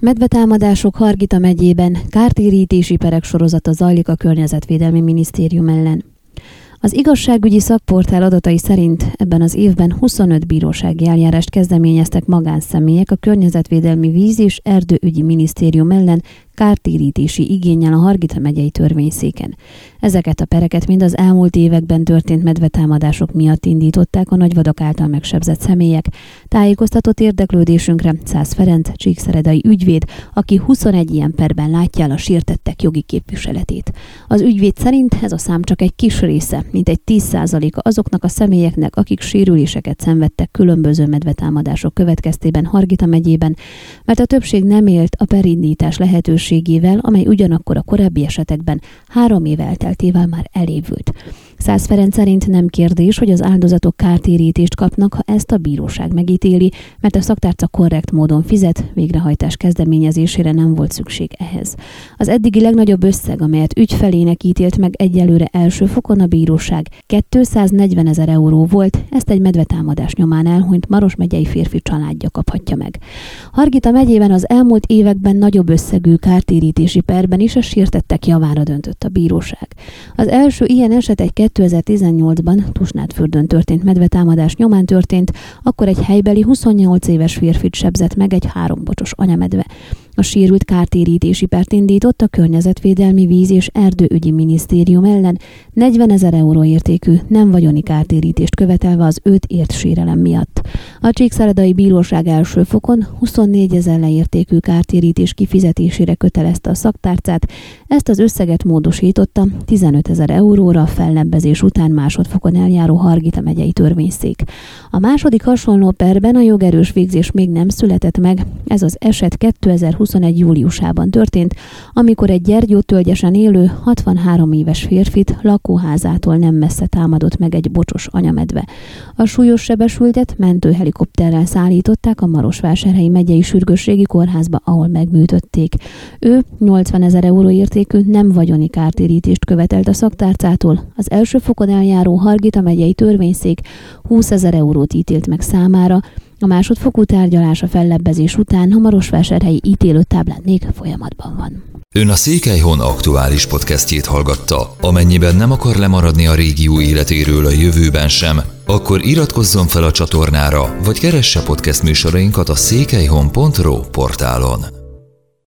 Medvetámadások Hargita megyében, kártérítési perek sorozata zajlik a Környezetvédelmi Minisztérium ellen. Az igazságügyi szakportál adatai szerint ebben az évben 25 bírósági eljárást kezdeményeztek magánszemélyek a Környezetvédelmi Víz és Erdőügyi Minisztérium ellen kártérítési igényel a Hargita megyei törvényszéken. Ezeket a pereket mind az elmúlt években történt medvetámadások miatt indították a nagyvadak által megsebzett személyek. Tájékoztatott érdeklődésünkre Szász Ferenc, Csíkszeredai ügyvéd, aki 21 ilyen perben látja el a sértettek jogi képviseletét. Az ügyvéd szerint ez a szám csak egy kis része, mint egy 10%-a azoknak a személyeknek, akik sérüléseket szenvedtek különböző medvetámadások következtében Hargita megyében, mert a többség nem élt a perindítás lehetőségével, amely ugyanakkor a korábbi esetekben három év elteltével már elévült. Száz Ferenc szerint nem kérdés, hogy az áldozatok kártérítést kapnak, ha ezt a bíróság megítéli, mert a szaktárca korrekt módon fizet, végrehajtás kezdeményezésére nem volt szükség ehhez. Az eddigi legnagyobb összeg, amelyet ügyfelének ítélt meg egyelőre első fokon a bíróság, 240 ezer euró volt, ezt egy medvetámadás nyomán elhunyt Maros megyei férfi családja kaphatja meg. Hargita megyében az elmúlt években nagyobb összegű kártérítési perben is a sértettek javára döntött a bíróság. Az első ilyen eset egy 2018-ban Tusnádfürdőn történt medvetámadás nyomán történt, akkor egy helybeli 28 éves férfit sebzett meg egy hárombocsos anyamedve. A sérült kártérítési pert indított a Környezetvédelmi Víz és Erdőügyi Minisztérium ellen 40 ezer euró értékű nem vagyoni kártérítést követelve az őt ért sérelem miatt. A Csíkszeredai Bíróság első fokon 24 ezer leértékű kártérítés kifizetésére kötelezte a szaktárcát, ezt az összeget módosította 15 ezer euróra fellebbezés után másodfokon eljáró Hargita megyei törvényszék. A második hasonló perben a jogerős végzés még nem született meg, ez az eset 2020 2021. júliusában történt, amikor egy gyergyótölgyesen élő 63 éves férfit lakóházától nem messze támadott meg egy bocsos anyamedve. A súlyos sebesültet mentőhelikopterrel szállították a Marosvásárhelyi megyei sürgősségi kórházba, ahol megműtötték. Ő 80 ezer euró értékű nem vagyoni kártérítést követelt a szaktárcától. Az első fokon eljáró Hargita megyei törvényszék 20 ezer eurót ítélt meg számára, a másodfokú tárgyalás a fellebbezés után a Marosvásárhelyi ítélőtáblán még folyamatban van. Ön a Székelyhon aktuális podcastjét hallgatta. Amennyiben nem akar lemaradni a régió életéről a jövőben sem, akkor iratkozzon fel a csatornára, vagy keresse podcast műsorainkat a székelyhon.pro portálon.